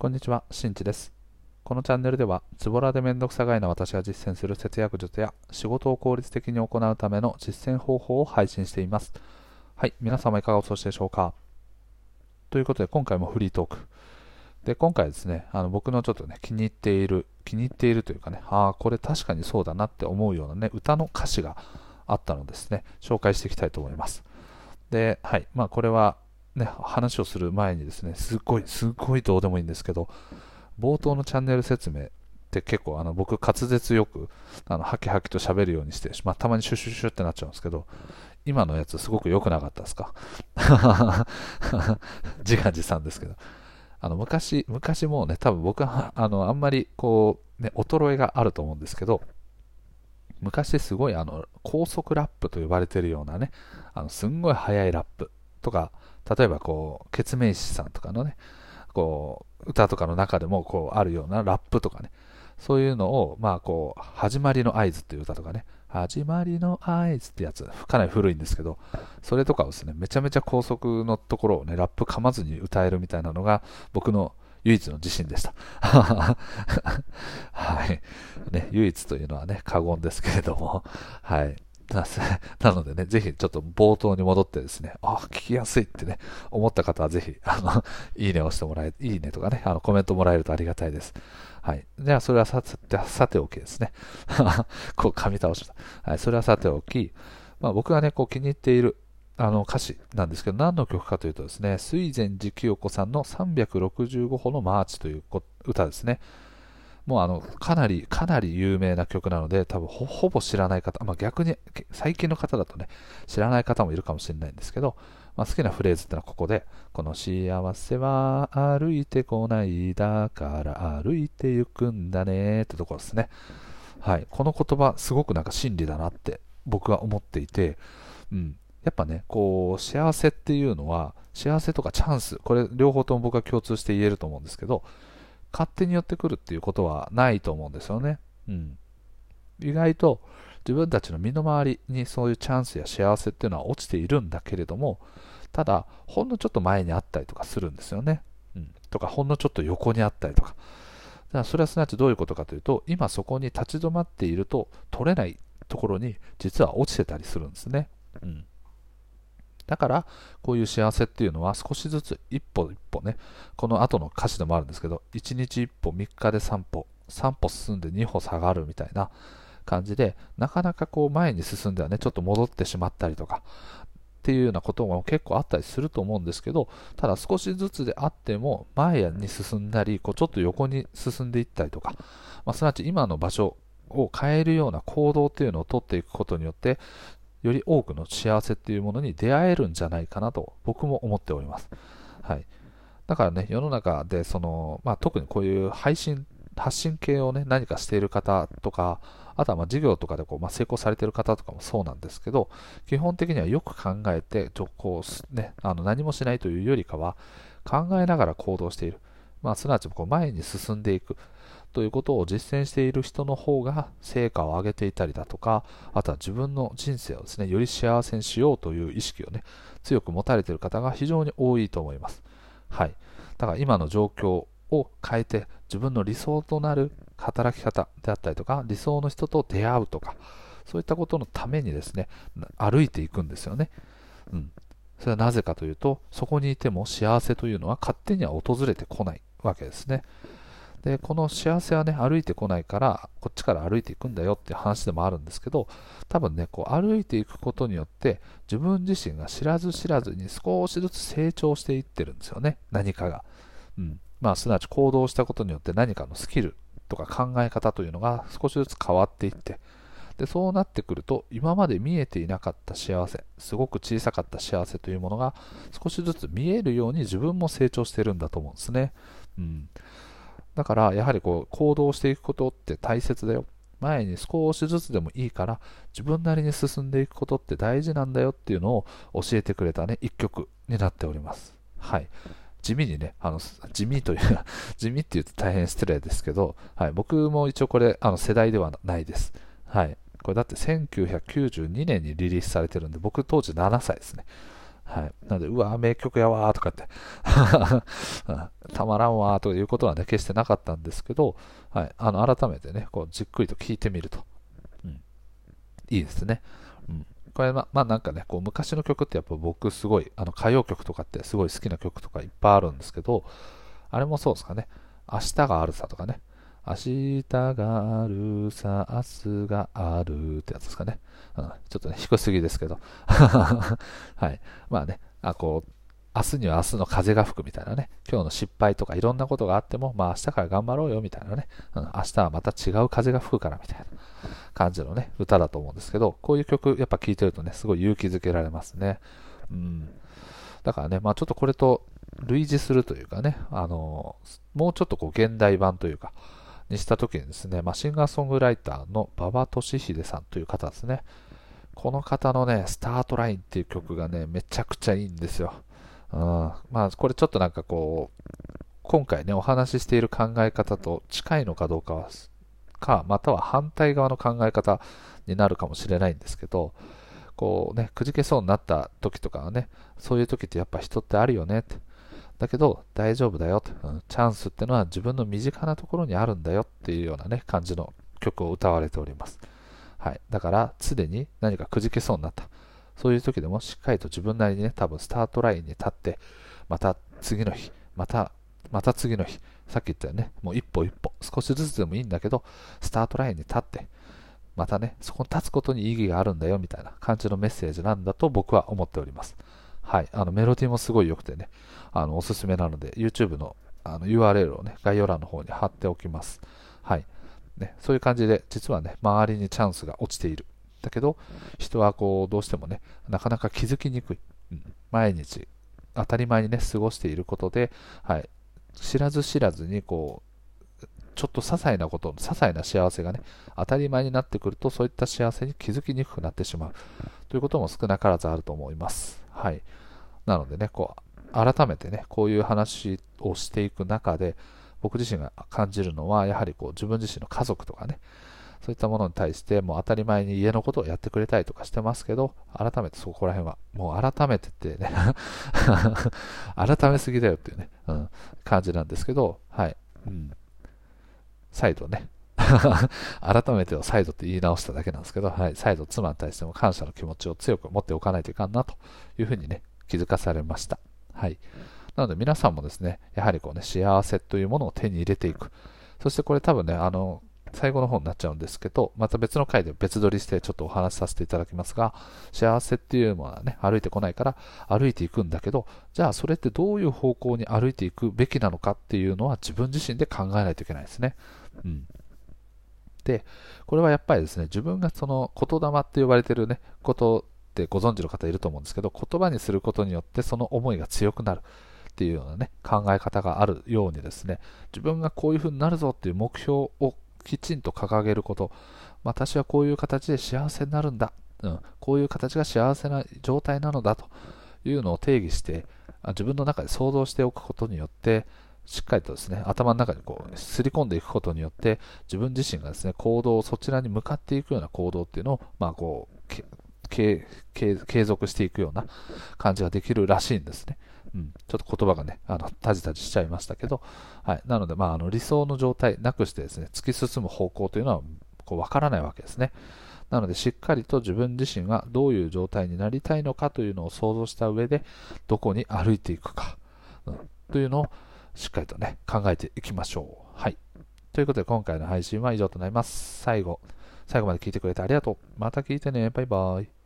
こんにちは、しんちです。このチャンネルでは、ズボラでめんどくさがいな私が実践する節約術や仕事を効率的に行うための実践方法を配信しています。はい、皆様いかがお過ごしでしょうかということで、今回もフリートーク。で、今回ですね、あの僕のちょっとね、気に入っている、気に入っているというかね、ああ、これ確かにそうだなって思うようなね、歌の歌詞があったのですね、紹介していきたいと思います。で、はい、まあこれはね、話をする前にですね、すっごい、すっごいどうでもいいんですけど、冒頭のチャンネル説明って結構あの僕滑舌よくあのハキハキと喋るようにして、まあ、たまにシュシュシュってなっちゃうんですけど今のやつすごく良くなかったですか？自画自賛ですけど。あの昔昔もうね多分僕はあのあんまりこう、ね、衰えがあると思うんですけど昔すごいあの高速ラップと呼ばれてるようなねあのすんごい速いラップ。とか例えばこうケツメイシさんとかのねこう歌とかの中でもこうあるようなラップとかねそういうのをまあこう始まりの合図っていう歌とかね始まりの合図ってやつかなり古いんですけどそれとかをですねめちゃめちゃ高速のところをねラップ噛まずに歌えるみたいなのが僕の唯一の自信でした。はい。ね唯一というのはね過言ですけれども。はい。な なのでね、ぜひちょっと冒頭に戻ってですね、あ、聞きやすいってね、思った方はぜひ、あの、いいねを押してもらえ、いいねとかね、あの、コメントもらえるとありがたいです。はい。じゃあ、それはさて、おきですね。こう、噛み倒した。はい。それはさておき、まあ、僕がね、こう、気に入っている、あの、歌詞なんですけど、何の曲かというとですね、水前寺清子さんの365歩のマーチという歌ですね。もうあのかなりかなり有名な曲なので多分ほぼ知らない方、まあ、逆に最近の方だとね知らない方もいるかもしれないんですけど、まあ、好きなフレーズってのはここでこの幸せは歩いてこないだから歩いて行くんだねってところですね。はい。この言葉すごくなんか真理だなって僕は思っていてうん。やっぱねこう幸せっていうのは幸せとかチャンスこれ両方とも僕は共通して言えると思うんですけど勝手に寄ってくるっていうことはないと思うんですよね。うん。意外と自分たちの身の回りにそういうチャンスや幸せっていうのは落ちているんだけれども、ただ、ほんのちょっと前にあったりとかするんですよね。うん。とか、ほんのちょっと横にあったりとか。だからそれはすなわちどういうことかというと、今そこに立ち止まっていると取れないところに実は落ちてたりするんですね。うん。だから、こういう幸せっていうのは少しずつ一歩一歩ね、この後の歌詞でもあるんですけど、1日1歩、3日で3歩、3歩進んで2歩下がるみたいな感じで、なかなかこう前に進んではね、ちょっと戻ってしまったりとか、っていうようなことも結構あったりすると思うんですけど、ただ少しずつであっても前に進んだり、こうちょっと横に進んでいったりとか、まあ、すなわち今の場所を変えるような行動っていうのをとっていくことによって、より多くの幸せっていうものに出会えるんじゃないかなと僕も思っております。はい。だからね、世の中でその、まあ、特にこういう配信、発信系をね、何かしている方とか、あとはま事業とかでこう、まあ、成功されてる方とかもそうなんですけど、基本的にはよく考えて、ちょこうね、あの何もしないというよりかは、考えながら行動している。まあ、すなわちこう前に進んでいく。ということを実践している人の方が成果を上げていたりだとか、あとは自分の人生をですね、より幸せにしようという意識をね、強く持たれている方が非常に多いと思います。はい。だから今の状況を変えて、自分の理想となる働き方であったりとか、理想の人と出会うとか、そういったことのためにですね、歩いていくんですよね。うん。それはなぜかというと、そこにいても幸せというのは勝手には訪れてこないわけですね。でこの幸せはね歩いてこないからこっちから歩いていくんだよっていう話でもあるんですけど多分ねこう歩いていくことによって自分自身が知らず知らずに少しずつ成長していってるんですよね。何かが、うん。まあ、すなわち行動したことによって何かのスキルとか考え方というのが少しずつ変わっていってでそうなってくると今まで見えていなかった幸せすごく小さかった幸せというものが少しずつ見えるように自分も成長してるんだと思うんですね、うん、だからやはりこう行動していくことって大切だよ。前に少しずつでもいいから自分なりに進んでいくことって大事なんだよっていうのを教えてくれたね一曲になっております。はい。地味にね、あの地味というか 地味って言うと大変失礼ですけど、はい、僕も一応これあの世代ではないです。はい、これだって1992年にリリースされてるんで、僕当時7歳ですね。はい。なので、うわ、名曲やわーとかって たまらんわーということはね、決してなかったんですけど、はい。あの、改めてね、こう、じっくりと聴いてみると、うん。いいですね。うん。これま、まあなんかね、こう昔の曲ってやっぱ僕すごい、あの歌謡曲とかってすごい好きな曲とかいっぱいあるんですけど、あれもそうですかね、明日があるさとかね、明日があるさ、明日があるってやつですかね。うん、ちょっとね、低すぎですけど。はい。まあね、あこう、明日には明日の風が吹くみたいなね、今日の失敗とかいろんなことがあっても、まあ明日から頑張ろうよみたいなね、うん、明日はまた違う風が吹くからみたいな感じのね、歌だと思うんですけど、こういう曲やっぱ聴いてるとね、すごい勇気づけられますね。うん。だからね、まあちょっとこれと類似するというかね、あの、もうちょっとこう現代版というか、にした時にですね、まあ、シンガーソングライターの馬場俊秀さんという方ですね。この方のね、スタートラインっていう曲がね、めちゃくちゃいいんですよ。うん、まあ、これちょっとなんかこう、今回ね、お話ししている考え方と近いのかどうかは、か、または反対側の考え方になるかもしれないんですけど、こうね、くじけそうになった時とかはね、そういう時ってやっぱ人ってあるよねって。だけど大丈夫だよ、うん、チャンスってのは自分の身近なところにあるんだよっていうようなね、感じの曲を歌われております。はい。だから、常に何かくじけそうになった。そういう時でもしっかりと自分なりにね、多分スタートラインに立って、また次の日、また、また次の日、さっき言ったよね、もう一歩一歩、少しずつでもいいんだけど、スタートラインに立って、またね、そこに立つことに意義があるんだよみたいな感じのメッセージなんだと僕は思っております。はい。あの、メロディーもすごい良くてね、あの、おすすめなので、YouTube のあの URL をね、概要欄の方に貼っておきます。はい。ね、そういう感じで、実はね、周りにチャンスが落ちている。だけど、人はこう、どうしてもね、なかなか気づきにくい。うん、毎日、当たり前にね、過ごしていることで、はい。知らず知らずに、こう、ちょっと些細なこと、些細な幸せがね、当たり前になってくると、そういった幸せに気づきにくくなってしまう。ということも少なからずあると思います。はい。なのでね、こう、改めてね、こういう話をしていく中で、僕自身が感じるのは、やはりこう自分自身の家族とかね、そういったものに対して、もう当たり前に家のことをやってくれたりとかしてますけど、改めてそこら辺は、もう改めてってね 改めすぎだよっていうね、うん、感じなんですけど、はい。うん。再度ね、改めては再度って言い直しただけなんですけど、はい、再度妻に対しても感謝の気持ちを強く持っておかないといかんなというふうにね、気づかされました。はい。なので皆さんもですね、やはりこうね、幸せというものを手に入れていく。そしてこれ多分ね、あの、最後の方になっちゃうんですけど、また別の回で別撮りしてちょっとお話しさせていただきますが、幸せっていうのはね、歩いてこないから歩いていくんだけど、じゃあそれってどういう方向に歩いていくべきなのかっていうのは自分自身で考えないといけないですね。うん。で、これはやっぱりですね、自分がその言霊って呼ばれてるね、ことってご存知の方いると思うんですけど、言葉にすることによってその思いが強くなるっていうようなね、考え方があるようにですね、自分がこういうふうになるぞっていう目標をきちんと掲げること、私はこういう形で幸せになるんだ、うん、こういう形が幸せな状態なのだというのを定義して、自分の中で想像しておくことによって、しっかりとですね、頭の中にこう、すり込んでいくことによって、自分自身がですね、行動をそちらに向かっていくような行動っていうのを、まあこう、継続していくような感じができるらしいんですね。うん、ちょっと言葉がね、あの、タジタジしちゃいましたけど、はい。なので、まあ、あの、理想の状態なくしてですね、突き進む方向というのは、こう、わからないわけですね。なので、しっかりと自分自身がどういう状態になりたいのかというのを想像した上で、どこに歩いていくか、うん、というのを、しっかりとね、考えていきましょう。はい。ということで、今回の配信は以上となります。最後、最後まで聞いてくれてありがとう。また聞いてね。バイバイ。